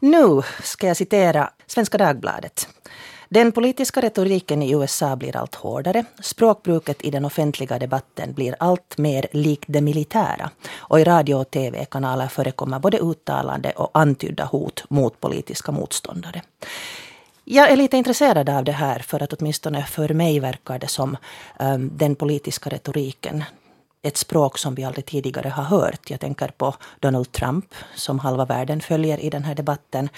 Nu ska jag citera Svenska Dagbladet. Den politiska retoriken i USA blir allt hårdare. Språkbruket i den offentliga debatten blir allt mer likt det militära. Och i radio och tv-kanaler förekommer både uttalande och antydda hot mot politiska motståndare. Jag är lite intresserad av det här för att åtminstone för mig verkar det som um, den politiska retoriken ett språk som vi aldrig tidigare har hört. Jag tänker på Donald Trump som halva världen följer i den här debatten.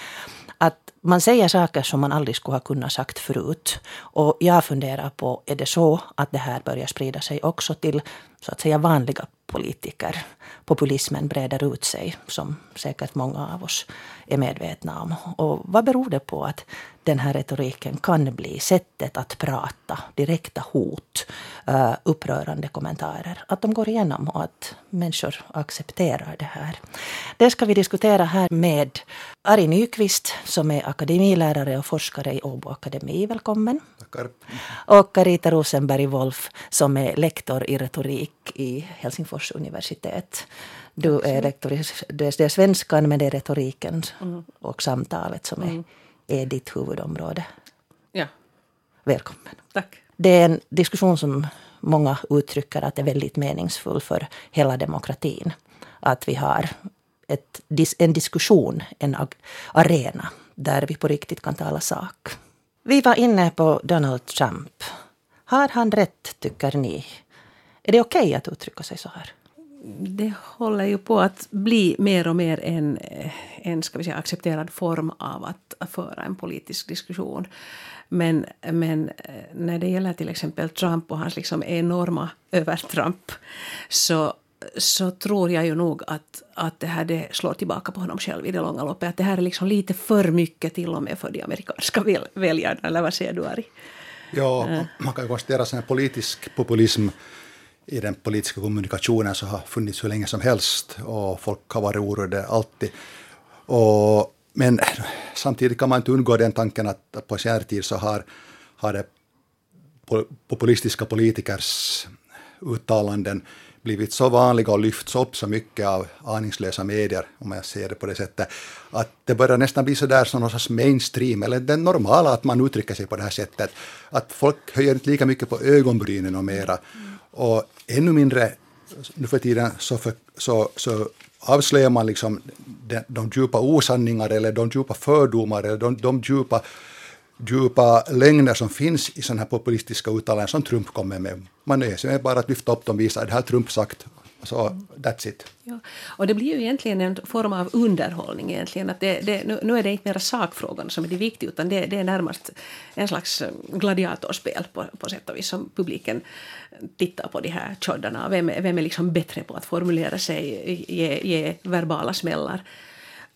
Att man säger saker som man aldrig skulle ha kunnat sagt förut. Och jag funderar på, är det så att det här börjar sprida sig också till så att säga vanliga politiker? Populismen breder ut sig, som säkert många av oss är medvetna om. Och vad beror det på att den här retoriken kan bli sättet att prata, direkta hot, uh, upprörande kommentarer, att de går igenom och att människor accepterar det här. Det ska vi diskutera här med Ari Nyqvist som är akademilärare och forskare i Åbo Akademi. Välkommen. Tackar. Och Carita Rosenberg Wolf som är lektor i retorik i Helsingfors universitet. Du är lektor i det är svenskan men det är retoriken mm. och samtalet som är, mm. är ditt huvudområde. Ja. Välkommen. Tack. Det är en diskussion som många uttrycker att är väldigt meningsfull för hela demokratin. Att vi har ett, en diskussion, en arena där vi på riktigt kan tala sak. Vi var inne på Donald Trump. Har han rätt, tycker ni? Är det okej okay att uttrycka sig så här? Det håller ju på att bli mer och mer en, en ska vi säga, accepterad form av att föra en politisk diskussion. Men, men eh, när det gäller till exempel Trump och hans liksom enorma övertramp så, så tror jag ju nog att, att det här det slår tillbaka på honom själv i det långa loppet. Att det här är liksom lite för mycket till och med för de amerikanska väl, väljarna. Eller vad säger du, Ari? Ja, man kan ju konstatera att politisk populism i den politiska kommunikationen så har funnits hur länge som helst och folk har varit oroade alltid. Och, men samtidigt kan man inte undgå den tanken att på senare tid så har, har det populistiska politikers uttalanden blivit så vanliga och lyfts upp så mycket av aningslösa medier, om jag ser det på det sättet, att det börjar nästan bli så där som någon sorts mainstream, eller det normala att man uttrycker sig på det här sättet. Att folk höjer inte lika mycket på ögonbrynen och mera. Och ännu mindre nu för tiden så, för, så, så avslöjar man liksom de, de djupa osanningar eller de djupa fördomar eller de, de djupa, djupa lögner som finns i sådana här populistiska uttalanden som Trump kommer med. Man nöjer sig med bara att lyfta upp dem och visa att det här Trump sagt så that's it. Ja. Och det blir ju egentligen en form av underhållning. egentligen. Att det, det, nu, nu är det inte mera sakfrågan som är det viktiga utan det, det är närmast en slags gladiatorspel på, på sätt och vis som publiken tittar på de här tjoddarna. Vem, vem är liksom bättre på att formulera sig, ge, ge verbala smällar.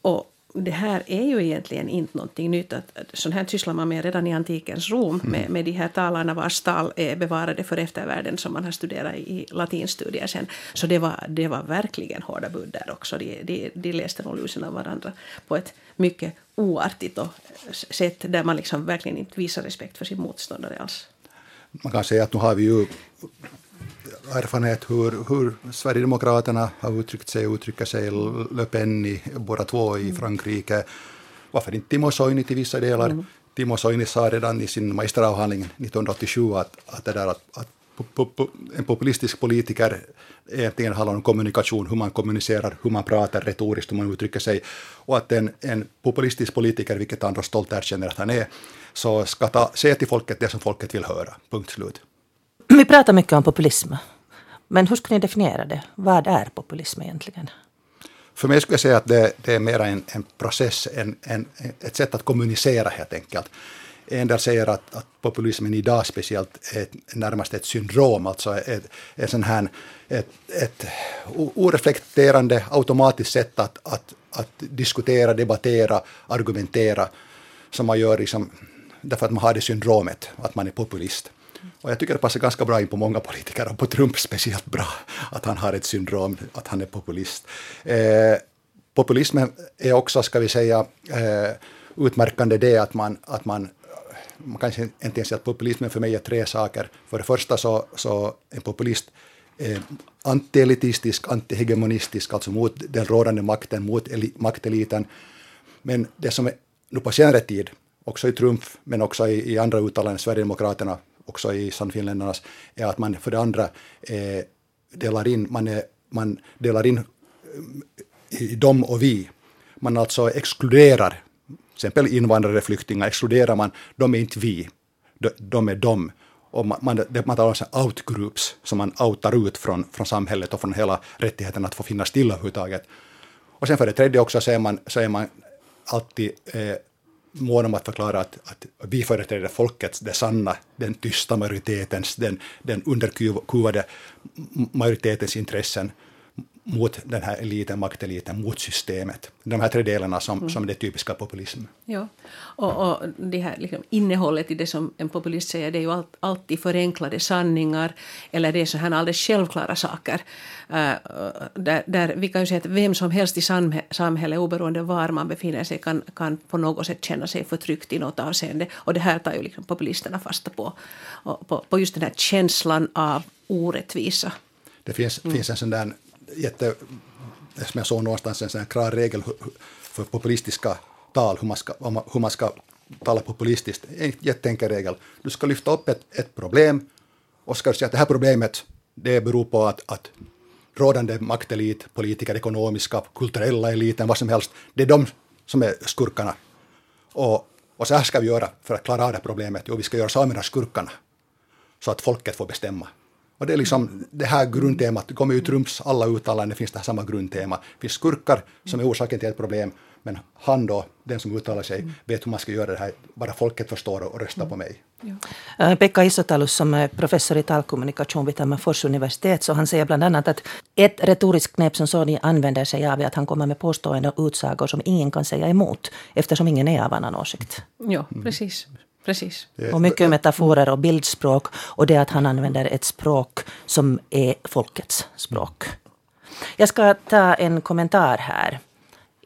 Och det här är ju egentligen inte någonting nytt. Att, sånt här sysslar man med redan i antikens Rom mm. med, med de här talarna vars tal är bevarade för eftervärlden som man har studerat i latinstudier sen. Så det var, det var verkligen hårda bud där också. De, de, de läste nog lusen av varandra på ett mycket oartigt och sätt där man liksom verkligen inte visar respekt för sin motståndare alls. Man kan säga att nu har vi ju erfarenhet hur, hur Sverigedemokraterna har uttryckt sig och uttrycker sig, Le Pen i, båda två i mm. Frankrike. Varför inte Timo Soini till vissa delar? Mm. Timo Soini sa redan i sin magisteravhandling 1987 att, att, det där att, att en populistisk politiker egentligen handlar om kommunikation, hur man kommunicerar, hur man pratar retoriskt, hur man uttrycker sig. Och att en, en populistisk politiker, vilket han då stolt erkänner att han är, så ska ta, säga till folket det som folket vill höra. Punkt slut. Vi pratar mycket om populism. Men hur skulle ni definiera det? Vad är populism egentligen? För mig skulle jag säga att det, det är mer en, en process, en, en, ett sätt att kommunicera helt enkelt. En del säger att, att populismen idag speciellt är ett, närmast ett syndrom, alltså ett, ett, sån här, ett, ett oreflekterande automatiskt sätt att, att, att diskutera, debattera, argumentera som man gör liksom, därför att man har det syndromet att man är populist. Och jag tycker det passar ganska bra in på många politiker, och på Trump speciellt bra, att han har ett syndrom, att han är populist. Eh, populismen är också, ska vi säga, eh, utmärkande det att man, att man man kanske inte ens säga att populismen för mig är tre saker. För det första så, så en populist är antielitistisk, antihegemonistisk, alltså mot den rådande makten, mot makteliten. Men det som är nu på senare tid, också i Trumf, men också i, i andra uttalanden, Sverigedemokraterna, också i Sannfinländarnas, är att man för det andra eh, delar in, man, är, man delar in eh, i dem och vi. Man alltså exkluderar, till exempel invandrare, flyktingar, exkluderar man, de är inte vi, de, de är de. Och man, man, man talar om alltså outgroups som man outar ut från, från samhället och från hela rättigheten att få finnas till överhuvudtaget. Och sen för det tredje också så är man, så är man alltid eh, mån om att förklara att, att vi företräder folkets, det sanna, den tysta majoritetens, den, den underkuvade majoritetens intressen mot den här eliten, makteliten, mot systemet. De här tre delarna som, mm. som det typiska populism. Ja, och, och det här liksom, innehållet i det som en populist säger, det är ju allt, alltid förenklade sanningar, eller det är så här alldeles självklara saker. Uh, där, där vi kan ju säga att vem som helst i samhället, oberoende var man befinner sig, kan, kan på något sätt känna sig förtryckt i något avseende. Och det här tar ju liksom populisterna fasta på, på, på just den här känslan av orättvisa. Det finns, mm. finns en sån där jätte, som jag såg någonstans, en sån klar regel för populistiska tal, hur man ska, hur man ska tala populistiskt. En jätteenkel regel. Du ska lyfta upp ett, ett problem och ska säga att det här problemet det beror på att, att rådande maktelit, politiker, ekonomiska, kulturella eliten, vad som helst, det är de som är skurkarna. Och, och så här ska vi göra för att klara av det här problemet. Jo, vi ska göra samerna skurkarna så att folket får bestämma. Och det är liksom det här grundtemat, det kommer ju Trumps alla uttalanden, finns det här samma grundtema. Det finns skurkar som är orsaken till ett problem, men han då, den som uttalar sig, mm. vet hur man ska göra det här, bara folket förstår och röstar mm. på mig. Ja. Äh, Pekka Isotalus som är professor i talkommunikation vid Tammerfors universitet, så han säger bland annat att ett retoriskt knep som Sony använder sig av är att han kommer med påståenden och utsagor som ingen kan säga emot, eftersom ingen är av annan åsikt. Ja, precis. Precis. Och mycket metaforer och bildspråk och det att han använder ett språk som är folkets språk. Jag ska ta en kommentar här.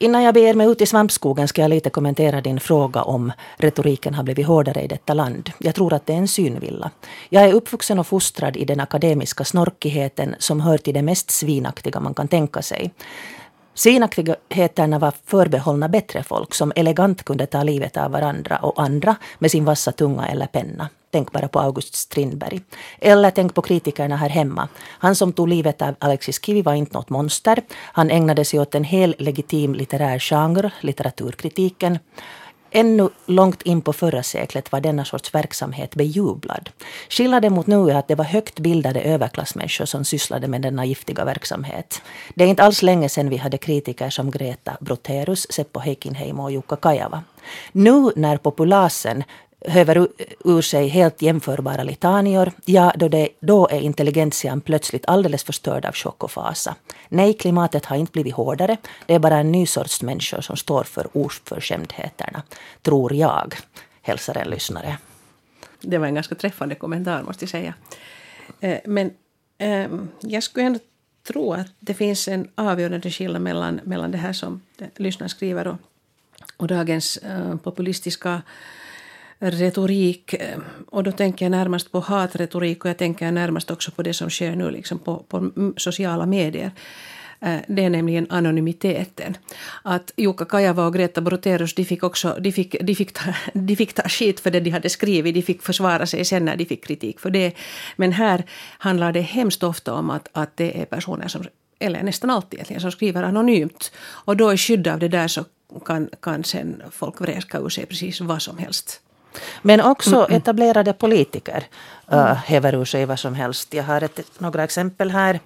Innan jag beger mig ut i svampskogen ska jag lite kommentera din fråga om retoriken har blivit hårdare i detta land. Jag tror att det är en synvilla. Jag är uppvuxen och fostrad i den akademiska snorkigheten som hör till det mest svinaktiga man kan tänka sig. Svinaktigheterna var förbehållna bättre folk som elegant kunde ta livet av varandra och andra med sin vassa tunga eller penna. Tänk bara på August Strindberg. Eller tänk på kritikerna här hemma. Han som tog livet av Alexis Kivi var inte något monster. Han ägnade sig åt en hel legitim litterär genre, litteraturkritiken. Ännu långt in på förra seklet var denna sorts verksamhet bejublad. Skillnaden mot nu är att det var högt bildade överklassmänniskor som sysslade med denna giftiga verksamhet. Det är inte alls länge sedan vi hade kritiker som Greta Broterus, Seppo Heikinheimo och Jukka Kajava. Nu när populasen höver ur sig helt jämförbara litanior, ja, då, det, då är intelligentian plötsligt alldeles förstörd av chock och fasa. Nej, klimatet har inte blivit hårdare. Det är bara en ny sorts människor som står för oförskämdheterna. Tror jag, hälsar en lyssnare. Det var en ganska träffande kommentar, måste jag säga. Eh, men ehm, jag skulle ändå tro att det finns en avgörande skillnad mellan, mellan det här som lyssnaren skriver och, och dagens eh, populistiska retorik. Eh, och då tänker jag närmast på hatretorik och jag tänker närmast också på det som sker nu liksom på, på sociala medier. Eh, det är nämligen anonymiteten. Att Jukka Kajava och Greta Broterus de fick, också, de fick, de fick, ta, de fick ta skit för det de hade skrivit. De fick försvara sig sen när de fick kritik för det. Men här handlar det hemskt ofta om att, att det är personer som eller nästan alltid egentligen, som skriver anonymt. Och då i skydd av det där så kan, kan sen folk vräka ur sig precis vad som helst. Men också etablerade politiker uh, häver ur sig vad som helst. Jag har ett, några exempel här.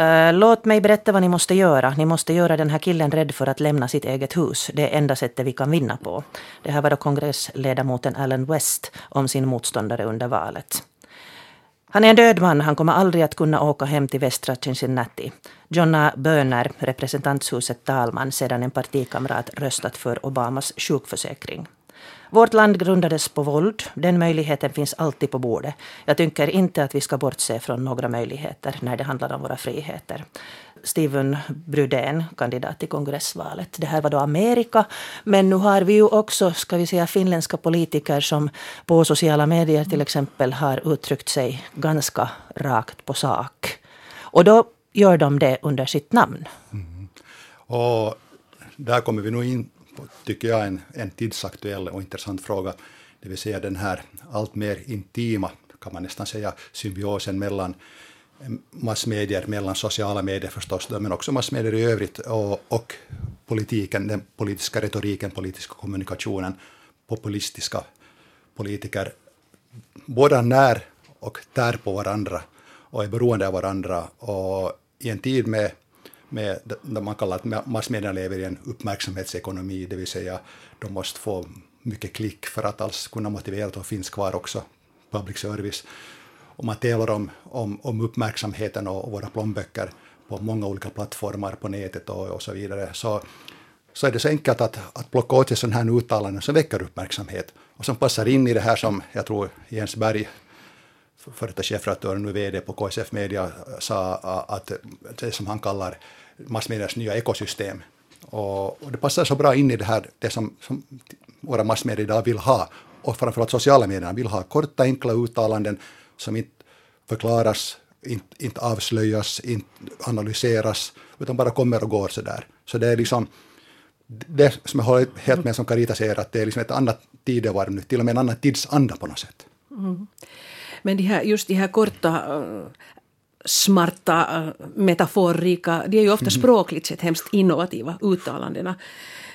Uh, låt mig berätta vad ni måste göra. Ni måste göra den här killen rädd för att lämna sitt eget hus. Det är enda sättet vi kan vinna på. Det här var då kongressledamoten Alan West om sin motståndare under valet. Han är en död man. Han kommer aldrig att kunna åka hem till västra Cincinnati. Jonna Böner, representanthuset talman, sedan en partikamrat röstat för Obamas sjukförsäkring. Vårt land grundades på våld. Den möjligheten finns alltid på bordet. Jag tycker inte att vi ska bortse från några möjligheter när det handlar om våra friheter. Steven Brudén, kandidat till kongressvalet. Det här var då Amerika. Men nu har vi ju också, ska vi säga, finländska politiker som på sociala medier till exempel har uttryckt sig ganska rakt på sak. Och då gör de det under sitt namn. Mm. Och där kommer vi nog in tycker jag, en, en tidsaktuell och intressant fråga. Det vill säga den här allt mer intima, kan man nästan säga, symbiosen mellan massmedier, mellan sociala medier förstås, men också massmedier i övrigt och, och politiken, den politiska retoriken, politiska kommunikationen, populistiska politiker, båda när och tär på varandra och är beroende av varandra. Och i en tid med, med det man kallar att massmedia lever i en uppmärksamhetsekonomi, det vill säga de måste få mycket klick för att alls kunna motivera att de finns kvar också, public service. Och man talar om, om, om uppmärksamheten och, och våra plånböcker på många olika plattformar på nätet och, och så vidare. Så, så är det så enkelt att, att plocka åt sig sådana här uttalanden som väcker uppmärksamhet och som passar in i det här som jag tror Jens Berg före detta chefredaktören, nu VD på KSF Media, sa att det som han kallar massmedias nya ekosystem. Och, och, det passar så bra in i det här, det som, som våra massmedier idag vill ha, och framförallt sociala medierna vill ha korta, enkla uttalanden som inte förklaras, inte, inte avslöjas, inte analyseras, utan bara kommer och går sådär. Så det är liksom, det som jag håller helt med som Carita säger, att det är liksom ett annat tidevarv nu, till och med en annan tidsanda på något sätt. Mm. Men de här, just de här korta smarta, metaforrika, de är ju ofta mm. språkligt sett hemskt innovativa uttalandena.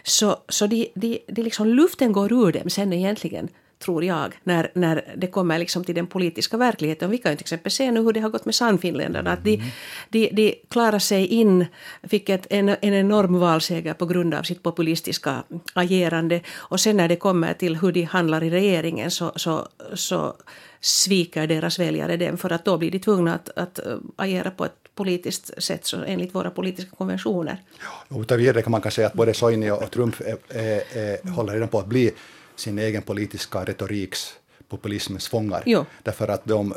Så, så de, de, de liksom, luften går ur dem sen egentligen tror jag, när, när det kommer liksom till den politiska verkligheten. Vi kan ju till exempel se nu hur det har gått med Sannfinländarna. Att de, mm. de, de klarar sig in, fick ett, en, en enorm valseger på grund av sitt populistiska agerande. Och sen när det kommer till hur de handlar i regeringen så, så, så sviker deras väljare dem för att då blir de tvungna att, att äh, agera på ett politiskt sätt så enligt våra politiska konventioner. Utan vidare kan man kan säga att både Soini och Trump är, är, är, håller redan på att bli sin egen politiska retoriks populismens fångar. Jo. Därför att de,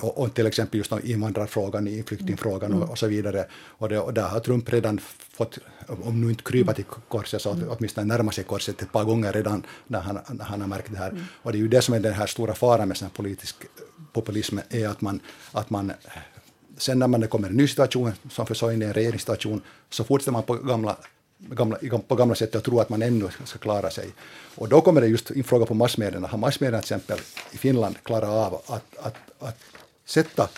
och, och till exempel just invandrarfrågan, flyktingfrågan och, mm. och, så vidare. Och, det, och där har Trump redan fått, om nu inte krypa till korset, så mm. åtminstone närma sig korset ett par gånger redan när han, när han har märkt det här. Mm. Och det är ju det som är den här stora faran med sån politisk populism, är att man, att man sen när man kommer en ny situation, som för så in i en regeringssituation, så fortsätter man på gamla gamla, på gamla sätt och tro att man ännu ska klara sig. Och då kommer det just in fråga på massmedierna. Har massmedierna till exempel i Finland klarat av att, att, att sätta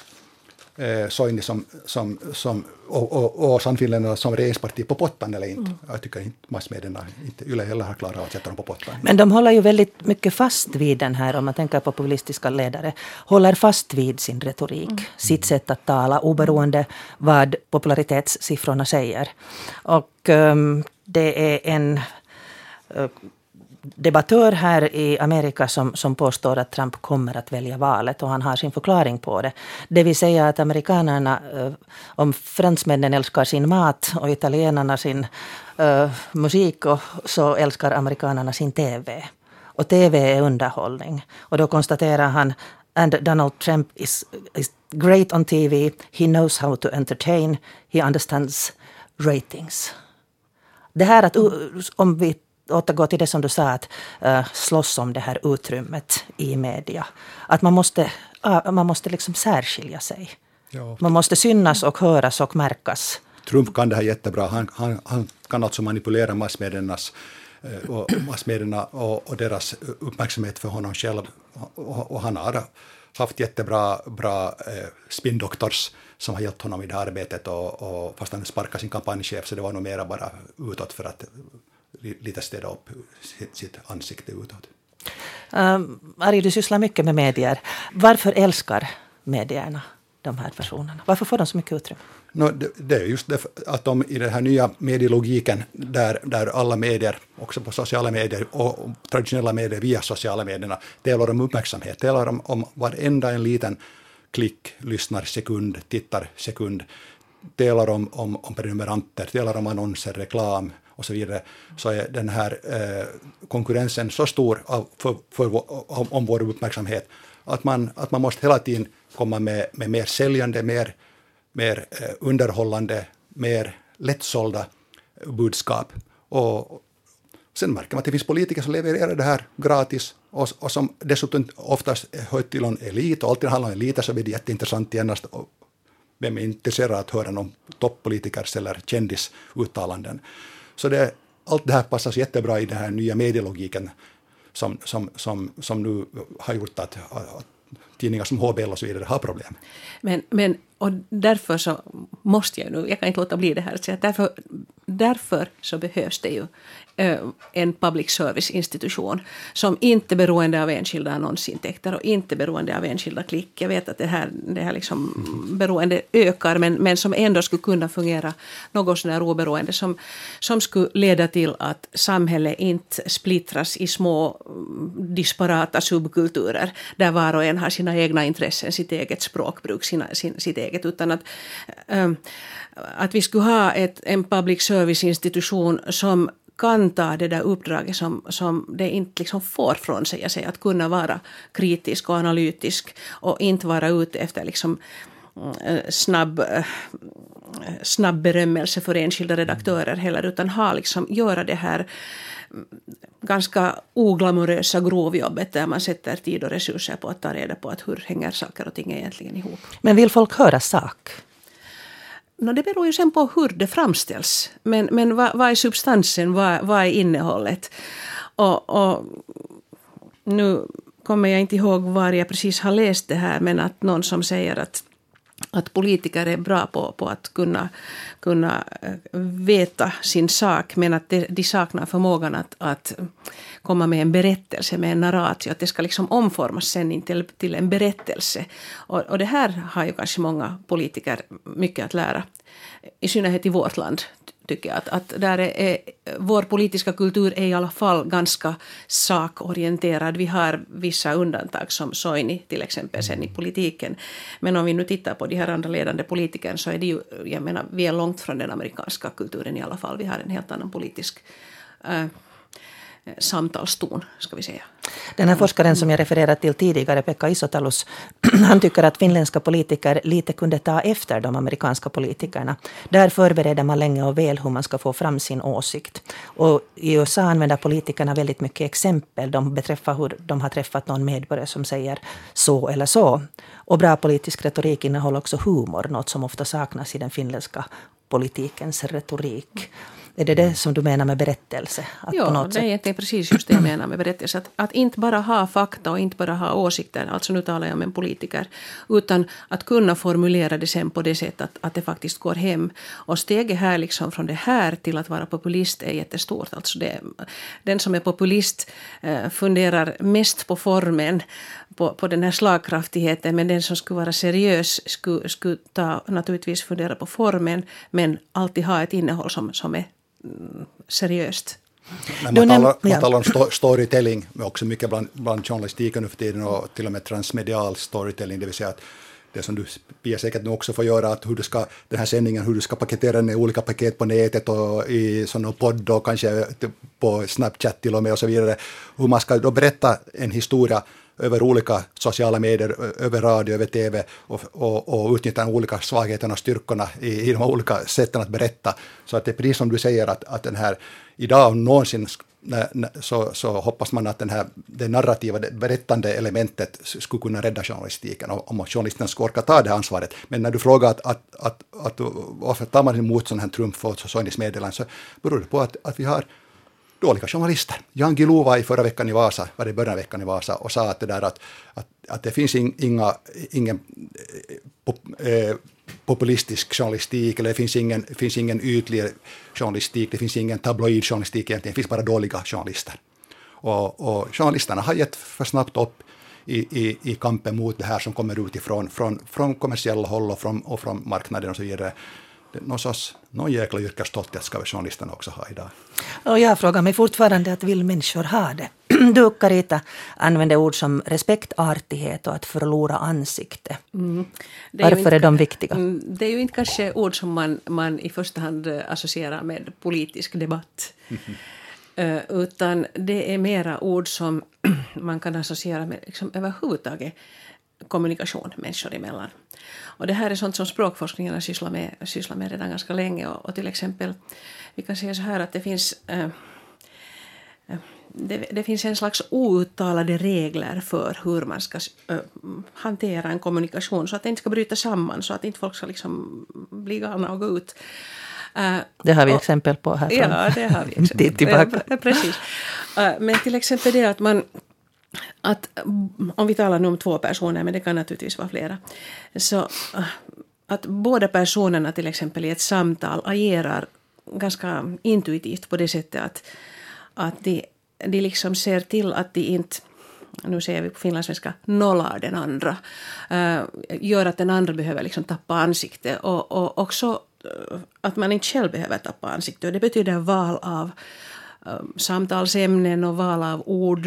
eh, Soini som, som, som, och, och, och Sannfinländarna som regeringsparti på pottan eller inte. Mm. Jag tycker inte massmedierna, inte Yle heller har klarat att sätta dem på pottan. Men de håller ju väldigt mycket fast vid den här, om man tänker på populistiska ledare, håller fast vid sin retorik, mm. sitt sätt att tala, oberoende vad popularitetssiffrorna säger. Och um, det är en uh, debattör här i Amerika som, som påstår att Trump kommer att välja valet och han har sin förklaring på det. Det vill säga att amerikanerna, eh, om fransmännen älskar sin mat och italienarna sin uh, musik och, så älskar amerikanerna sin TV. Och TV är underhållning. Och då konstaterar han And Donald Trump is, is great on TV. He knows how to entertain. He understands ratings. Det här att om vi återgå till det som du sa, att uh, slåss om det här utrymmet i media. Att man måste, uh, man måste liksom särskilja sig. Ja. Man måste synas och höras och märkas. Trump kan det här jättebra. Han, han, han kan alltså manipulera massmediernas uh, och, massmedierna och, och, deras uppmärksamhet för honom själv. Och, och han har haft jättebra bra, eh, spindoktors som har hjälpt honom i det här arbetet och, och fast han sparkade sin kampanjchef så det var nog mera bara utåt för att lite städa upp sitt, sitt ansikte utåt. Um, Ari, du sysslar mycket med medier. Varför älskar medierna de här personerna? Varför får de så mycket utrymme? No, det, det, är just det att de i den här nya medielogiken, där, där alla medier, också på sociala medier och, traditionella medier via sociala medierna, delar om uppmärksamhet, delar om, om varenda en liten klick, lyssnar sekund, tittar sekund, delar om, om, om prenumeranter, delar om annonser, reklam, och så vidare, så är den här eh, konkurrensen så stor av, för, för, om, om vår uppmärksamhet att man, att man måste hela tiden komma med, med mer säljande, mer, mer eh, underhållande, mer lättsålda budskap. Och sen märker man att det finns politiker som levererar det här gratis och, och som dessutom oftast hör till en elit och alltid handlar om eliter så blir det jätteintressant genast. Vem är intresserad av att höra någon toppolitikers eller kändisuttalanden? Så det, allt det här passar jättebra i den här nya medielogiken som, som, som, som nu har gjort att, att tidningar som HBL och så vidare har problem. Men, men och därför så måste jag nu, jag kan inte låta bli det här, så därför, därför så behövs det ju Eh, en public service-institution som inte är beroende av enskilda annonsintäkter och inte beroende av enskilda klick. Jag vet att det här, det här liksom beroende ökar men, men som ändå skulle kunna fungera något sådär oberoende som, som skulle leda till att samhället inte splittras i små mm, disparata subkulturer där var och en har sina egna intressen, sitt eget språkbruk, sina, sin, sitt eget utan att ähm, att vi skulle ha ett, en public service-institution som kan ta det där uppdraget som, som det inte liksom får från sig, sig, att kunna vara kritisk och analytisk och inte vara ute efter liksom mm, snabb, eh, snabb berömmelse för enskilda redaktörer heller, utan ha liksom, göra det här mm, ganska oglamorösa grovjobbet där man sätter tid och resurser på att ta reda på att hur hänger saker och ting egentligen ihop. Men vill folk höra sak? No, det beror ju sen på hur det framställs. Men, men vad, vad är substansen, vad, vad är innehållet? Och, och, nu kommer jag inte ihåg var jag precis har läst det här, men att någon som säger att att politiker är bra på, på att kunna, kunna eh, veta sin sak men att de, de saknar förmågan att, att komma med en berättelse, med en narratio. Att det ska liksom omformas sen till, till en berättelse. Och, och det här har ju kanske många politiker mycket att lära. I synnerhet i vårt land tycker jag. Att, att där är, är, vår politiska kultur är i alla fall ganska sakorienterad. Vi har vissa undantag som Soini till exempel sen i politiken. Men om vi nu tittar på de här andra ledande politikerna så är det ju, jag menar, vi är långt från den amerikanska kulturen i alla fall. Vi har en helt annan politisk äh, samtalston, ska vi säga. Den här forskaren som jag refererat till tidigare, Pekka Isotalus, han tycker att finländska politiker lite kunde ta efter de amerikanska politikerna. Där förbereder man länge och väl hur man ska få fram sin åsikt. Och i USA använder politikerna väldigt mycket exempel de beträffar hur de har träffat någon medborgare som säger så eller så. Och bra politisk retorik innehåller också humor, något som ofta saknas i den finländska politikens retorik. Är det det som du menar med berättelse? Att ja, det är precis just det jag menar med berättelse. Att, att inte bara ha fakta och inte bara ha åsikter, alltså nu talar jag om en politiker, utan att kunna formulera det sen på det sättet att, att det faktiskt går hem. Och steget här liksom från det här till att vara populist är jättestort. Alltså det, den som är populist eh, funderar mest på formen, på, på den här slagkraftigheten, men den som skulle vara seriös skulle, skulle ta, naturligtvis fundera på formen, men alltid ha ett innehåll som, som är Mm, seriöst. Men man, talar, man talar om storytelling också mycket bland, bland journalistiken nu för tiden och till och med transmedial storytelling, det vill säga att det som du Pia säkert nu också får göra, att hur du ska, den här sändningen, hur du ska paketera den i olika paket på nätet och i sån podd och kanske på Snapchat till och med och så vidare. Hur man ska då berätta en historia över olika sociala medier, över radio, över TV och, och, och utnyttja de olika svagheterna och styrkorna i, i de olika sätten att berätta. Så att det är precis som du säger att, att den här, idag om någonsin så, så hoppas man att den här, det narrativa, det berättande elementet skulle kunna rädda journalistiken, om journalisten ska orka ta det ansvaret. Men när du frågar att, att, att, att varför tar man emot sån här trumf och så så beror det på att, att vi har dåliga journalister. Jan Guillou var i förra veckan i Vasa, var det början av veckan i Vasa, och sa att det där att, att, att det finns inga, ingen pop, eh, populistisk journalistik, eller det finns ingen, finns ingen ytlig journalistik, det finns ingen tabloid journalistik egentligen, det finns bara dåliga journalister. Och, och journalisterna har gett för snabbt upp i, i, i kampen mot det här som kommer utifrån, från, från kommersiella håll och från, och från marknaden och så vidare någon, sorts, någon jäkla yrkesstolthet ska väl journalisterna också ha idag. Och jag frågar mig fortfarande att vill människor ha det? Du Carita använder ord som respekt, artighet och att förlora ansikte. Mm. Är Varför är, inte, är de viktiga? Mm, det är ju inte kanske ord som man, man i första hand eh, associerar med politisk debatt. Mm. Utan det är mera ord som man kan associera med liksom överhuvudtaget kommunikation människor emellan. Och det här är sånt som språkforskningen har sysslat med, sysslat med redan ganska länge. Och, och till exempel, vi kan säga så här att det finns äh, det, det, finns en slags outtalade regler för hur man ska äh, hantera en kommunikation så att det inte ska bryta samman, så att inte folk ska liksom bli galna och gå ut. Uh, det har vi och, exempel på här. Ja, det har vi exempel tillbaka. Ja, precis. Uh, men till exempel det att man att om vi talar nu om två personer, men det kan naturligtvis vara flera, så äh, att båda personerna till exempel i ett samtal agerar ganska intuitivt på det sättet att, att de, de liksom ser till att de inte nu säger vi på finlandssvenska, nollar den andra. Uh, gör att den andra behöver liksom tappa ansikte. Och, och också äh, att man inte själv behöver tappa ansikte. Och det betyder val av Ähm, samtalsämnen och val av ord,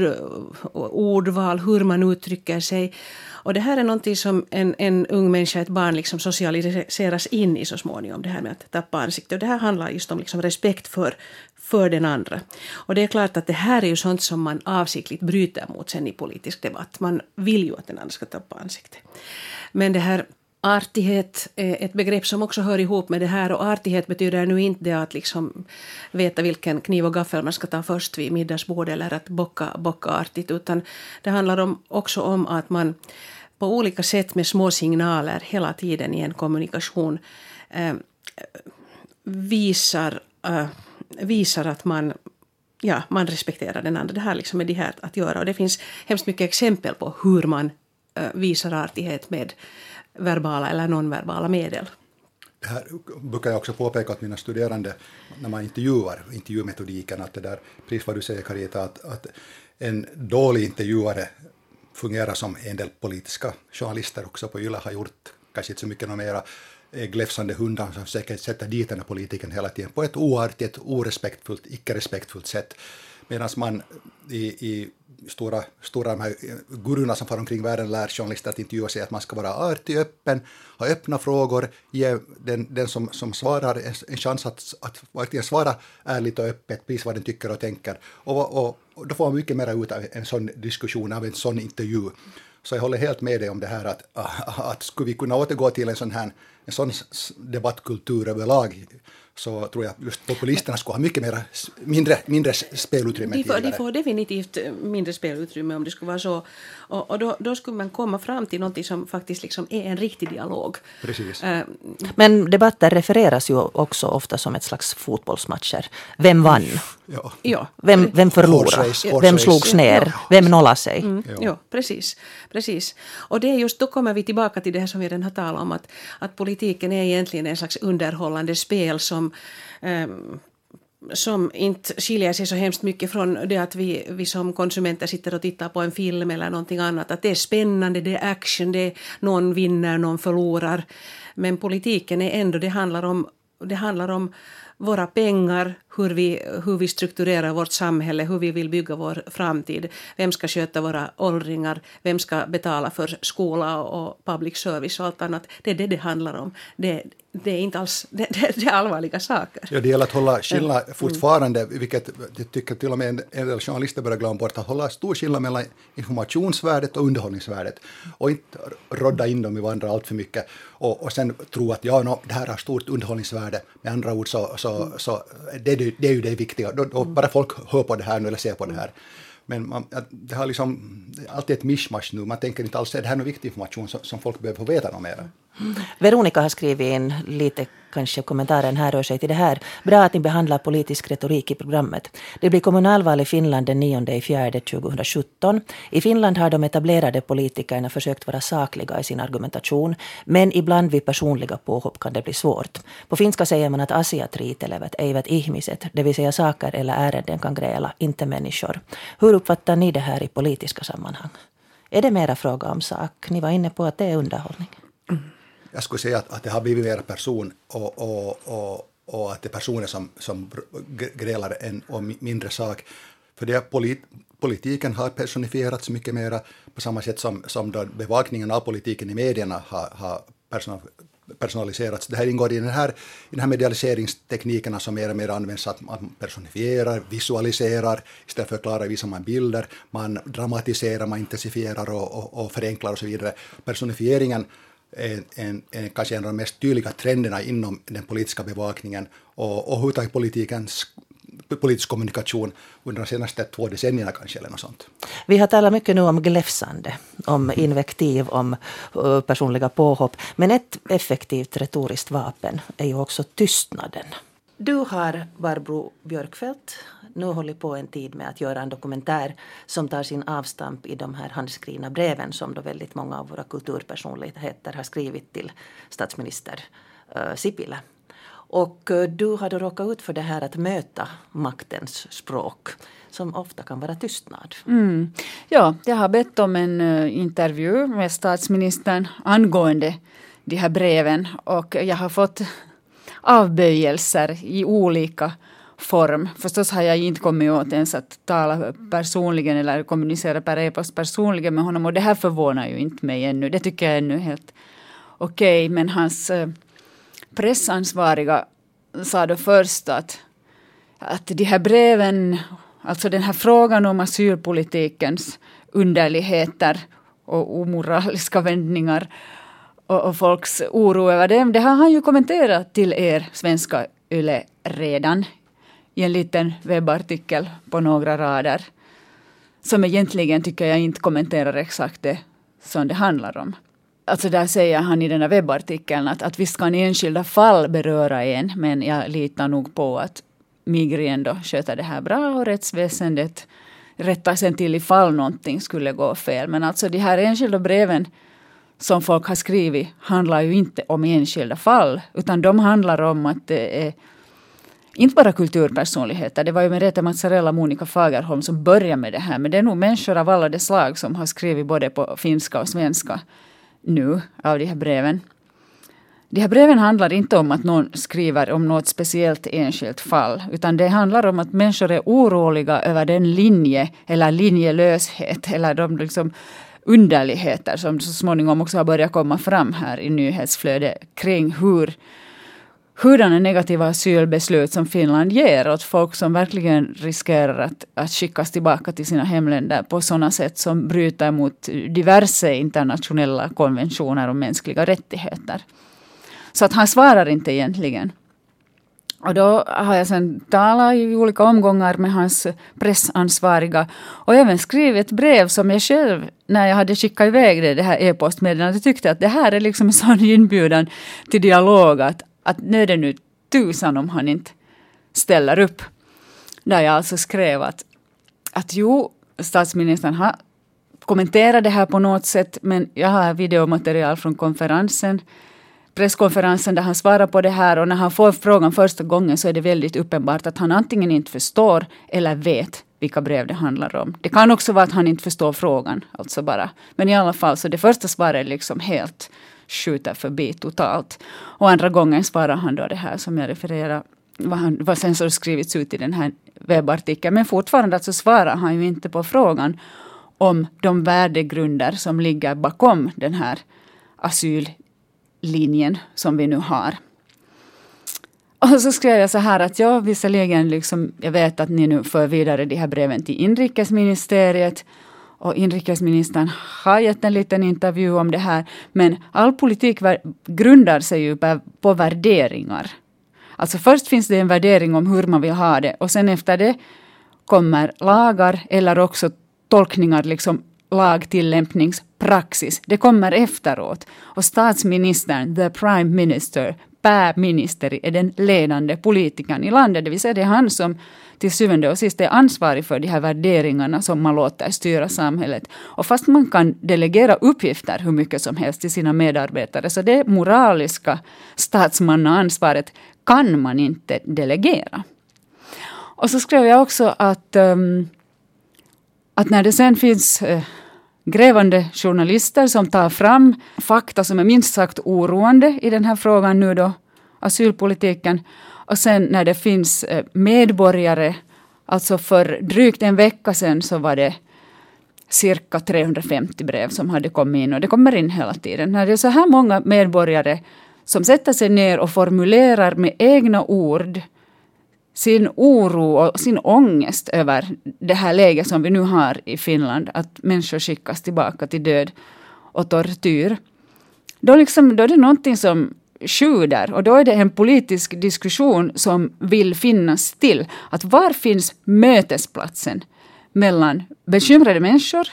ordval, hur man uttrycker sig. Och det här är någonting som en, en ung människa, ett barn, liksom socialiseras in i så småningom, det här med att tappa ansiktet. Och det här handlar just om liksom respekt för, för den andra. Och det är klart att det här är ju sånt som man avsiktligt bryter mot sen i politisk debatt. Man vill ju att den andra ska tappa ansiktet. Men det här Artighet är ett begrepp som också hör ihop med det här och artighet betyder nu inte det att liksom veta vilken kniv och gaffel man ska ta först vid middagsbordet eller att bocka, bocka artigt utan det handlar om, också om att man på olika sätt med små signaler hela tiden i en kommunikation eh, visar, eh, visar att man ja, man respekterar den andra. Det här liksom är det här att göra. Och det finns hemskt mycket exempel på hur man eh, visar artighet med verbala eller nonverbala medel. Det här brukar jag också påpeka åt mina studerande när man intervjuar, intervjumetodiken, att det där, precis vad du säger Carita, att, att en dålig intervjuare fungerar som en del politiska journalister också på YLE har gjort, kanske inte så mycket något mera, eh, gläfsande hundar som säkert sätter dit den här politiken hela tiden på ett oartigt, orespektfullt, icke-respektfullt sätt. Medan man i, i stora, stora de här gurorna som far omkring världen lär journalister att intervjua sig att man ska vara artig, öppen, ha öppna frågor, ge den, den som, som svarar en, en chans att, att verkligen svara ärligt och öppet, precis vad den tycker och tänker. Och, och, och då får man mycket mer ut av en sån diskussion, av en sån intervju. Så jag håller helt med dig om det här att, att skulle vi kunna återgå till en sån här en sån debattkultur överlag så tror jag just populisterna skulle ha mycket mera, mindre, mindre spelutrymme. De får, de får definitivt mindre spelutrymme om det skulle vara så. Och, och då, då, skulle man komma fram till något som faktiskt liksom är en riktig dialog. Precis. Uh, Men debatter refereras ju också ofta som ett slags fotbollsmatcher. Vem vann? Ja. ja. Vem, vem förlorade? Vem slogs ner? Ja. Vem nollade sig? Mm. Ja. ja, precis. precis. Och det är just, då kommer vi tillbaka till det här som vi redan har talat om, att, att politiken är egentligen en slags underhållande spel som um, som inte skiljer sig så hemskt mycket från det att vi, vi som konsumenter sitter och tittar på en film eller någonting annat. Att det är spännande, det är action, det är någon vinner, någon förlorar. Men politiken är ändå, det handlar om, det handlar om våra pengar, hur vi, hur vi strukturerar vårt samhälle, hur vi vill bygga vår framtid. Vem ska sköta våra åldringar? Vem ska betala för skola och public service och allt annat? Det är det det handlar om. Det, det är inte alls det, det, det är allvarliga saker. Ja, det gäller att hålla skillnad mm. fortfarande, mm. vilket jag tycker till och med en del journalister börjar glömma bort, att hålla stor skillnad mellan informationsvärdet och underhållningsvärdet och inte rodda in dem i varandra allt för mycket och, och sen tro att ja, no, det här har stort underhållningsvärde. Med andra ord så, så, så det, det är ju det viktiga, då, då bara folk hör på det här nu eller ser på det här. Men man, det har liksom alltid ett mischmasch nu. Man tänker inte alls att det här är någon viktig information som, som folk behöver få veta något mer. Veronica har skrivit in lite, kanske kommentaren här rör sig till det här. Bra att ni behandlar politisk retorik i programmet. Det blir kommunalval i Finland den 9 i fjärde 2017. I Finland har de etablerade politikerna försökt vara sakliga i sin argumentation, men ibland vid personliga påhopp kan det bli svårt. På finska säger man att asiat riitelevät eivät ihmiset, det vill säga saker eller ärenden kan gräla, inte människor. Hur uppfattar ni det här i politiska sammanhang? Är det mera fråga om sak? Ni var inne på att det är underhållning. Mm jag skulle säga att, att det har blivit mer person och, och, och, och att det är personer som, som grälar en om mindre sak. För det polit, politiken har personifierats mycket mer på samma sätt som, som då bevakningen av politiken i medierna har, har personaliserats. Det här ingår i den här, i den här medialiseringsteknikerna som mer och mer används, att man personifierar, visualiserar, istället för att förklara visar man bilder, man dramatiserar, man intensifierar och, och, och förenklar och så vidare. Personifieringen en, en, en, kanske en av de mest tydliga trenderna inom den politiska bevakningen och, och hur politikens politisk kommunikation under de senaste två decennierna kanske eller något sånt. Vi har talat mycket nu om gläfsande, om invektiv, om uh, personliga påhopp. Men ett effektivt retoriskt vapen är ju också tystnaden. Du har, Barbro Björkfeldt, nu hållit på en tid med att göra en dokumentär som tar sin avstamp i de här handskrivna breven som då väldigt många av våra kulturpersonligheter har skrivit till statsminister uh, Sipilä. Och eh, du har då råkat ut för det här att möta maktens språk som ofta kan vara tystnad. Mm. Ja, jag har bett om en uh, intervju med statsministern angående de här breven och jag har fått avböjelser i olika form. Förstås har jag inte kommit åt ens att tala personligen eller kommunicera per e-post personligen med honom och det här förvånar ju inte mig ännu. Det tycker jag är ännu helt okej. Okay. Men hans eh, pressansvariga sa då först att, att de här breven, alltså den här frågan om asylpolitikens underligheter och omoraliska vändningar och, och folks oro över dem, det har han ju kommenterat till er svenska YLE redan i en liten webbartikel på några rader. Som egentligen tycker jag inte kommenterar exakt det som det handlar om. Alltså där säger han i den här webbartikeln att, att visst kan enskilda fall beröra en, men jag litar nog på att Migri ändå sköter det här bra och rättsväsendet rättar sen till ifall någonting skulle gå fel. Men alltså de här enskilda breven som folk har skrivit handlar ju inte om enskilda fall, utan de handlar om att det är inte bara kulturpersonligheter. Det var ju Merete Mazzarella och Monica Fagerholm som började med det här. Men det är nog människor av alla de slag som har skrivit både på finska och svenska nu av de här breven. De här breven handlar inte om att någon skriver om något speciellt enskilt fall. Utan det handlar om att människor är oroliga över den linje eller linjelöshet eller de liksom underligheter som så småningom också har börjat komma fram här i nyhetsflödet kring hur hurdana negativa asylbeslut som Finland ger åt folk som verkligen riskerar att, att skickas tillbaka till sina hemländer på sådana sätt som bryter mot diverse internationella konventioner om mänskliga rättigheter. Så att han svarar inte egentligen. Och då har jag sen talat i olika omgångar med hans pressansvariga och även skrivit ett brev som jag själv, när jag hade skickat iväg det, det här e-postmeddelandet, tyckte att det här är liksom en sån inbjudan till dialog att, att nu är det nu tusan om han inte ställer upp. Där jag alltså skrev att, att jo, statsministern har kommenterat det här på något sätt, men jag har videomaterial från konferensen presskonferensen där han svarar på det här och när han får frågan första gången så är det väldigt uppenbart att han antingen inte förstår eller vet vilka brev det handlar om. Det kan också vara att han inte förstår frågan, alltså bara. Men i alla fall så det första svaret är liksom helt skjuter förbi totalt. Och andra gången svarar han då det här som jag refererar vad, han, vad sen så skrivits ut i den här webbartikeln. Men fortfarande alltså svarar han ju inte på frågan om de värdegrunder som ligger bakom den här asyllinjen som vi nu har. Och så skrev jag så här att jag visserligen liksom, jag vet att ni nu för vidare de här breven till inrikesministeriet och inrikesministern har gett en liten intervju om det här. Men all politik grundar sig ju på värderingar. Alltså först finns det en värdering om hur man vill ha det och sen efter det kommer lagar eller också tolkningar, liksom lagtillämpningspraxis. Det kommer efteråt. Och statsministern, the prime minister, pääministeri, är den ledande politikern i landet. Det vill säga det är han som till syvende och sist är ansvarig för de här värderingarna som man låter styra samhället. Och fast man kan delegera uppgifter hur mycket som helst till sina medarbetare, så det moraliska statsmannaansvaret kan man inte delegera. Och så skrev jag också att, um, att när det sen finns uh, grävande journalister som tar fram fakta som är minst sagt oroande i den här frågan nu då, asylpolitiken, och sen när det finns eh, medborgare, alltså för drygt en vecka sedan så var det cirka 350 brev som hade kommit in och det kommer in hela tiden. När det är så här många medborgare som sätter sig ner och formulerar med egna ord sin oro och sin ångest över det här läget som vi nu har i Finland, att människor skickas tillbaka till död och tortyr. Då, liksom, då är det någonting som sjuder. Och då är det en politisk diskussion som vill finnas till. Att var finns mötesplatsen mellan bekymrade människor,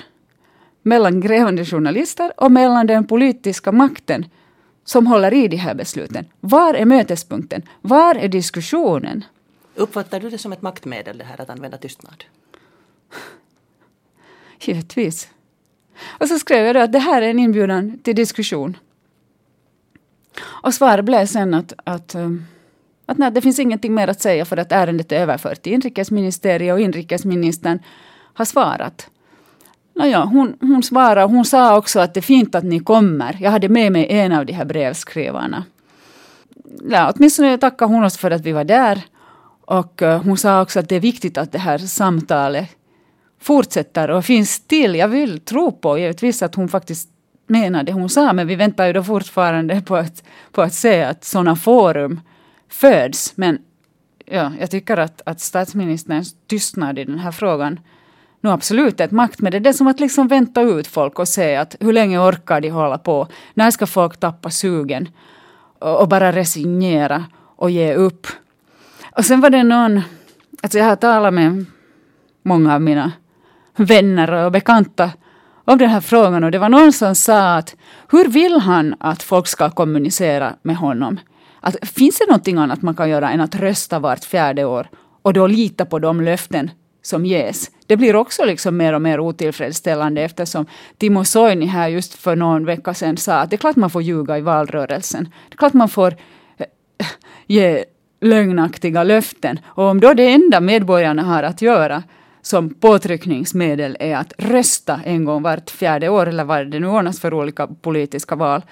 mellan grävande journalister och mellan den politiska makten som håller i de här besluten? Var är mötespunkten? Var är diskussionen? Uppfattar du det som ett maktmedel det här att använda tystnad? Givetvis. Och så skrev jag då att det här är en inbjudan till diskussion. Och svaret blev sen att, att, eh, att nej, det finns ingenting mer att säga för att ärendet är överfört till inrikesministeriet och inrikesministern har svarat. Nåja, hon, hon svarade hon sa också att det är fint att ni kommer. Jag hade med mig en av de här brevskrivarna. Ja, åtminstone tackade hon oss för att vi var där. Och eh, hon sa också att det är viktigt att det här samtalet fortsätter och finns till. Jag vill tro på givetvis att hon faktiskt menar det hon sa, men vi väntar ju då fortfarande på att, på att se att sådana forum föds. Men ja, jag tycker att, att statsministerns tystnad i den här frågan nu absolut ett maktmedel. Det är som att liksom vänta ut folk och se att hur länge orkar de hålla på? När ska folk tappa sugen? Och, och bara resignera och ge upp. Och sen var det någon, alltså jag har talat med många av mina vänner och bekanta om den här frågan och det var någon som sa att hur vill han att folk ska kommunicera med honom? Att, finns det någonting annat man kan göra än att rösta vart fjärde år och då lita på de löften som ges? Det blir också liksom mer och mer otillfredsställande eftersom Timo Soini här just för någon vecka sedan sa att det är klart man får ljuga i valrörelsen. Det är klart man får eh, ge lögnaktiga löften. Och om då det enda medborgarna har att göra som påtryckningsmedel är att rösta en gång vart fjärde år eller vad det nu ordnas för olika politiska val.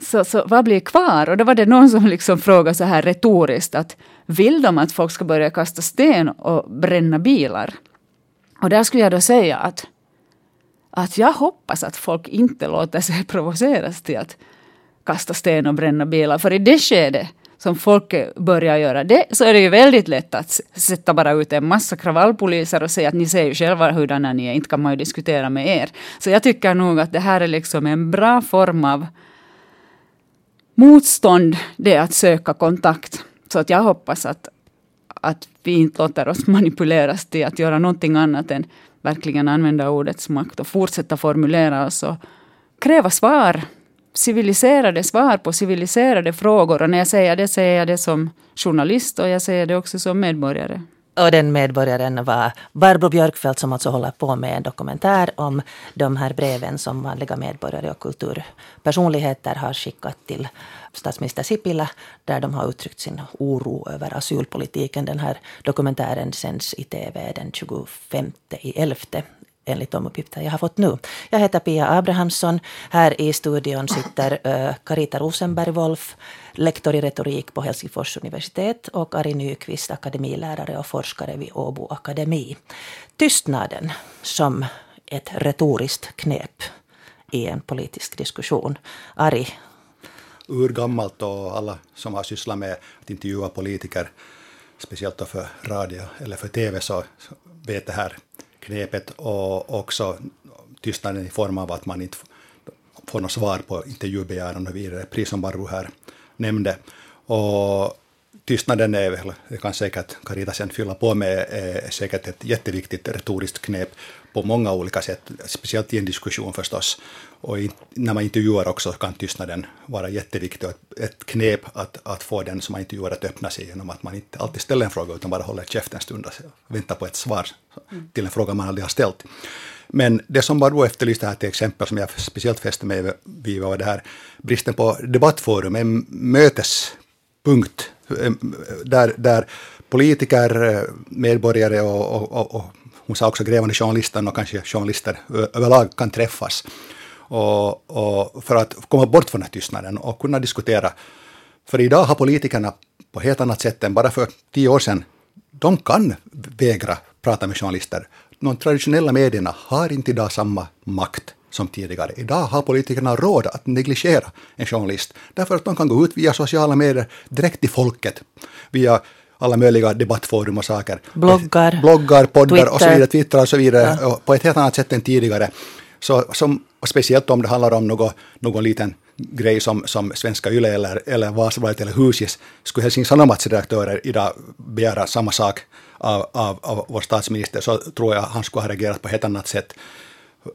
Så, så vad blir kvar? Och då var det någon som liksom frågade så här retoriskt att vill de att folk ska börja kasta sten och bränna bilar? Och där skulle jag då säga att, att jag hoppas att folk inte låter sig provoceras till att kasta sten och bränna bilar. För i det skedet som folk börjar göra det, så är det ju väldigt lätt att sätta bara ut en massa kravallpoliser och säga att ni ser ju själva hurdana ni är, inte kan man ju diskutera med er. Så jag tycker nog att det här är liksom en bra form av motstånd, det är att söka kontakt. Så att jag hoppas att, att vi inte låter oss manipuleras till att göra någonting annat än verkligen använda ordets makt och fortsätta formulera oss och kräva svar civiliserade svar på civiliserade frågor. Och när jag säger det säger jag det som journalist och jag säger det också som medborgare. Och den medborgaren var Barbro Björkfeldt som alltså håller på med en dokumentär om de här breven som vanliga medborgare och kulturpersonligheter har skickat till statsminister Sipilä där de har uttryckt sin oro över asylpolitiken. Den här dokumentären sänds i tv den 25 i 11 enligt de uppgifter jag har fått nu. Jag heter Pia Abrahamsson. Här i studion sitter Karita Carita Rosenberg-Wolf, lektor i retorik på Helsingfors universitet och Ari Nyqvist, akademilärare och forskare vid Åbo akademi. Tystnaden som ett retoriskt knep i en politisk diskussion. Ari? Urgammalt och alla som har sysslat med att intervjua politiker, speciellt då för radio eller för tv, så vet det här knepet och också tystnaden i form av att man inte får något svar på intervjubegäran och vidare, precis som Barbro här nämnde. Och tystnaden är väl, det kan säkert Carita sen fylla på med, är säkert ett jätteviktigt retoriskt knep på många olika sätt, speciellt i en diskussion förstås. Och när man intervjuar också kan tystnaden vara jätteviktig och ett knep att, att få den som man intervjuar att öppna sig genom att man inte alltid ställer en fråga utan bara håller käften en stund och väntar på ett svar till en fråga man aldrig har ställt. Men det som Barbro efterlyste här till exempel, som jag speciellt fäste mig vid, var det här bristen på debattforum, en mötespunkt där, där politiker, medborgare och, och, och hon sa också grävande journalister och kanske journalister överlag kan träffas. Och, och för att komma bort från den här tystnaden och kunna diskutera. För idag har politikerna på helt annat sätt än bara för tio år sedan, de kan vägra prata med journalister. De traditionella medierna har inte idag samma makt som tidigare. Idag har politikerna råd att negligera en journalist därför att de kan gå ut via sociala medier direkt till folket, via alla möjliga debattforum och saker. Bloggar. Bloggar, poddar Twitter. och så vidare, Twitter och så vidare, ja. på ett helt annat sätt än tidigare. Så, som, speciellt om det handlar om något, någon liten grej som, som Svenska Yle eller, eller Vasabladet eller Husis, skulle Helsingin Sanomats redaktörer idag begära samma sak av, av, av vår statsminister, så tror jag han skulle ha reagerat på ett helt annat sätt.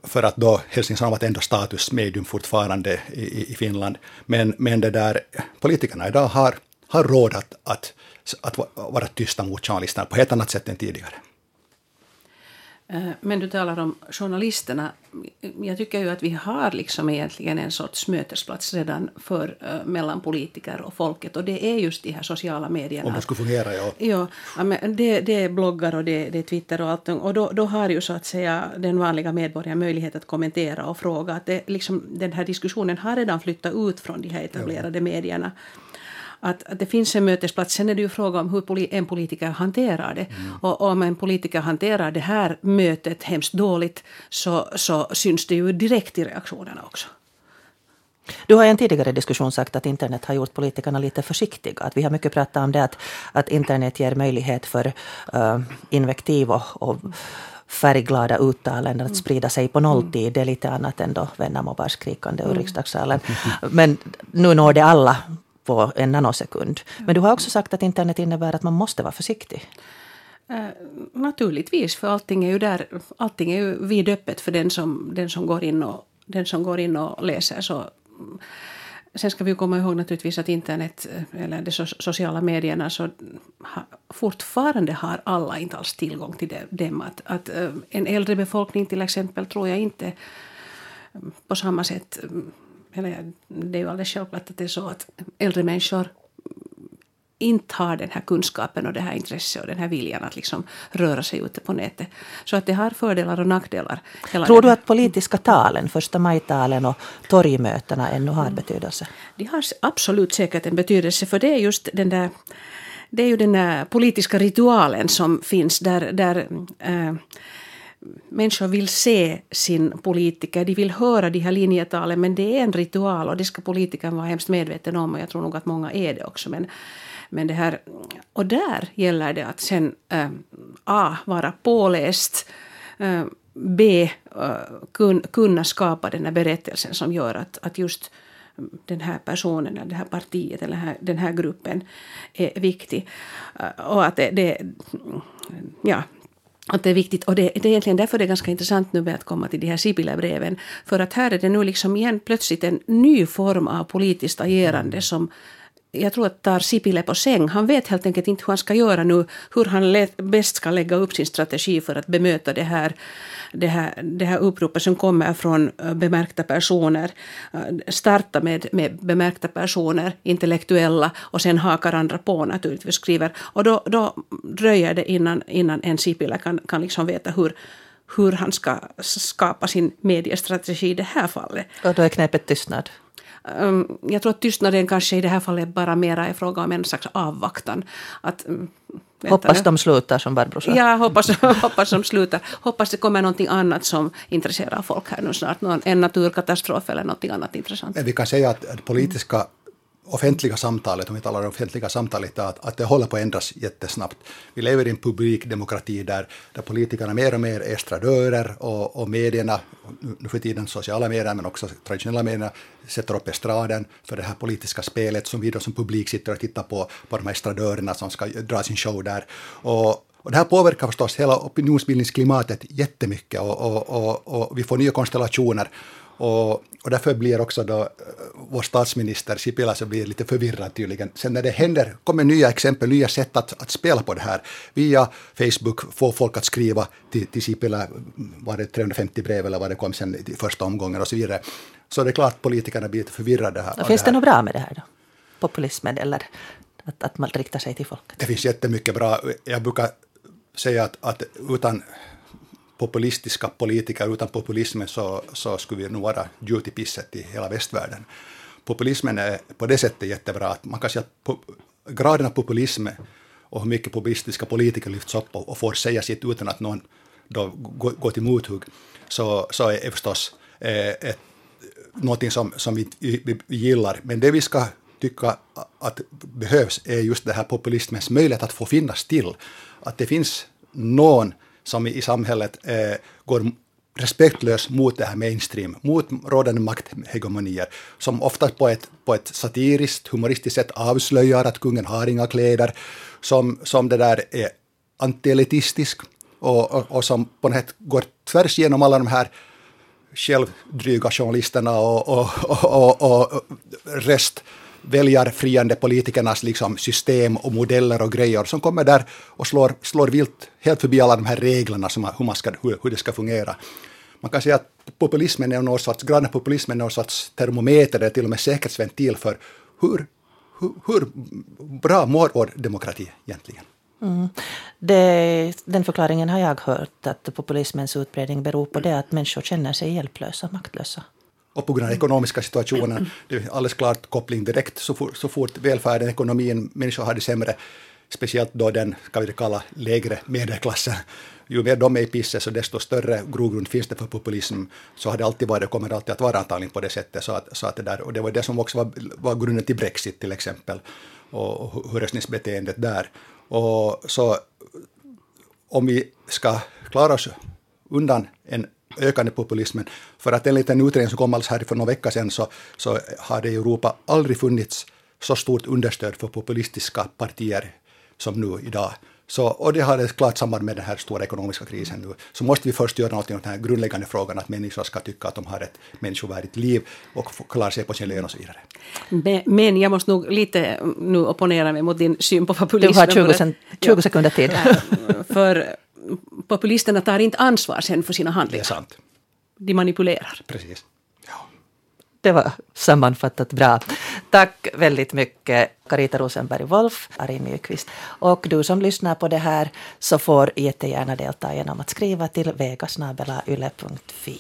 för att då Helsingin Sanomat ändrar status medium fortfarande i, i Finland. Men, men det där, politikerna idag har, har råd att, att, att vara tysta mot journalisterna på ett helt annat sätt än tidigare. Eh, men du talar om journalisterna. Jag tycker ju att vi har liksom egentligen en sorts mötesplats redan för, uh, mellan politiker och folket. Och det är just de här sociala medierna. Om det skulle fungera, ja. Ja, det, det är bloggar och det, det är Twitter och allt. Och då, då har ju så att säga den vanliga medborgaren möjlighet att kommentera och fråga. Att det, liksom, den här diskussionen har redan flyttat ut från de här etablerade medierna att, att det finns en mötesplats. Sen är det ju fråga om hur en politiker hanterar det. Mm. Och om en politiker hanterar det här mötet hemskt dåligt så, så syns det ju direkt i reaktionerna också. Du har i en tidigare diskussion sagt att internet har gjort politikerna lite försiktiga. Att vi har mycket pratat om det att, att internet ger möjlighet för uh, invektiv och, och färgglada uttalanden att sprida sig på nolltid. Det är lite annat än då vänner mobbar skrikande ur mm. riksdagssalen. Men nu når det alla på en nanosekund. Men du har också sagt att internet innebär att man måste vara försiktig. Uh, naturligtvis, för allting är ju där, allting är ju vidöppet för den som, den som, går, in och, den som går in och läser. Så, sen ska vi komma ihåg naturligtvis att internet, eller de sociala medierna, så ha, fortfarande har alla inte alls tillgång till dem. Att, att uh, en äldre befolkning till exempel tror jag inte på samma sätt eller det är ju alldeles självklart att det är så att äldre människor inte har den här kunskapen och det här intresset och den här viljan att liksom röra sig ute på nätet. Så att det har fördelar och nackdelar. Tror du att politiska talen, första maj-talen och torgmötena ännu har betydelse? De har absolut säkert en betydelse för det är just den där det är ju den där politiska ritualen som finns där, där äh, människor vill se sin politiker, de vill höra de här linjetalen men det är en ritual och det ska politikern vara hemskt medveten om och jag tror nog att många är det också. Men, men det här, och där gäller det att sen äh, A. vara påläst, äh, B. Äh, kun, kunna skapa den här berättelsen som gör att, att just den här personen, eller det här partiet eller här, den här gruppen är viktig. Äh, och att det, det ja, att det är viktigt. Och det, det, är egentligen därför det är ganska intressant nu med att komma till de här Sibylla-breven. För att här är det nu liksom igen plötsligt en ny form av politiskt agerande som jag tror att tar Sipilä på säng. Han vet helt enkelt inte hur han ska göra nu, hur han bäst ska lägga upp sin strategi för att bemöta det här, det här, det här uppropet som kommer från eh, bemärkta personer. Eh, starta med, med bemärkta personer, intellektuella, och sen hakar andra på naturligtvis, skriver. Och då, då dröjer det innan, innan en Sipilä kan, kan liksom veta hur, hur han ska skapa sin mediestrategi i det här fallet. Och då är knepet tystnad? Um, jag tror att tystnaden kanske i det här fallet bara mera är fråga om en slags avvaktan. Att, um, hoppas de slutar som Barbro sa. Ja, hoppas, hoppas de slutar. Hoppas det kommer någonting annat som intresserar folk här nu snart. en naturkatastrof eller någonting annat intressant. Men vi kan säga att politiska offentliga samtalet, om vi talar om offentliga samtalet, att, att det håller på att ändras jättesnabbt. Vi lever i en publikdemokrati där, där politikerna mer och mer är estradörer och, och medierna, nu för tiden sociala medier men också traditionella medier, sätter upp estraden för det här politiska spelet som vi då som publik sitter och tittar på, på de här estradörerna som ska dra sin show där. Och, och det här påverkar förstås hela opinionsbildningsklimatet jättemycket och, och, och, och vi får nya konstellationer. Och, och därför blir också då eh, vår statsminister Sipilä så blir lite förvirrad tydligen. Sen när det händer, kommer nya exempel, nya sätt att, att spela på det här. Via Facebook får folk att skriva till, till Sipilä, var det 350 brev eller vad det kom sen i första omgången och så vidare. Så det är klart politikerna blir lite förvirrade. Här, finns det, det något bra med det här då? Populismen eller att, att man riktar sig till folket? Det finns jättemycket bra. Jag brukar säga att, att utan populistiska politiker. Utan populismen så, så skulle vi nog vara djupt i pisset i hela västvärlden. Populismen är på det sättet jättebra att man kan säga att graden av populism och hur mycket populistiska politiker lyfts upp och, och får säga sitt utan att någon då går, går till mothugg, så, så är förstås eh, ett, någonting som, som vi, vi, vi gillar. Men det vi ska tycka att behövs är just det här populismens möjlighet att få finnas till. Att det finns någon som i samhället eh, går respektlöst mot det här mainstream, mot rådande makthegemonier, som ofta på ett, på ett satiriskt, humoristiskt sätt avslöjar att kungen har inga kläder, som, som det där är antielitistisk och, och, och som på något sätt går tvärs igenom alla de här självdryga journalisterna och, och, och, och, och rest väljarfriande politikernas liksom system och modeller och grejer som kommer där och slår, slår vilt helt förbi alla de här reglerna som hur, man ska, hur, hur det ska fungera. Man kan säga att populismen är någon sorts, gröna populismen är någon sorts termometer eller till och med säkerhetsventil för hur, hur, hur bra mår vår demokrati egentligen? Mm. Det, den förklaringen har jag hört, att populismens utbredning beror på det att människor känner sig hjälplösa, maktlösa. Och på grund av den ekonomiska situationen, det är alldeles klart koppling direkt, så fort, så fort välfärden, ekonomin, människor har det sämre, speciellt då den, kan vi kalla, lägre medelklassen, ju mer de är i pisset så desto större grogrund finns det för populism. Så har det alltid varit och kommer alltid att vara antagligen på det sättet. Så att, så att det, där, och det var det som också var, var grunden till Brexit till exempel, och, och röstningsbeteendet där. Och så om vi ska klara oss undan en ökande populismen, för att enligt en utredning som kom alldeles här för några veckor sedan så, så har det i Europa aldrig funnits så stort understöd för populistiska partier som nu idag. Så, och det har ett klart samband med den här stora ekonomiska krisen nu. Så måste vi först göra något åt den här grundläggande frågan att människor ska tycka att de har ett människovärdigt liv och klara sig på sin lön och så vidare. Men jag måste nog lite nu opponera mig mot din syn på populism. Du har 20, sen, 20 sekunder tid. för populisterna tar inte ansvar sen för sina handlingar. Det är sant. De manipulerar. Precis. Det var sammanfattat bra. Tack väldigt mycket Carita Rosenberg Wolf, Ari Nyqvist. Och du som lyssnar på det här så får jättegärna delta genom att skriva till vegasnabelayle.fi.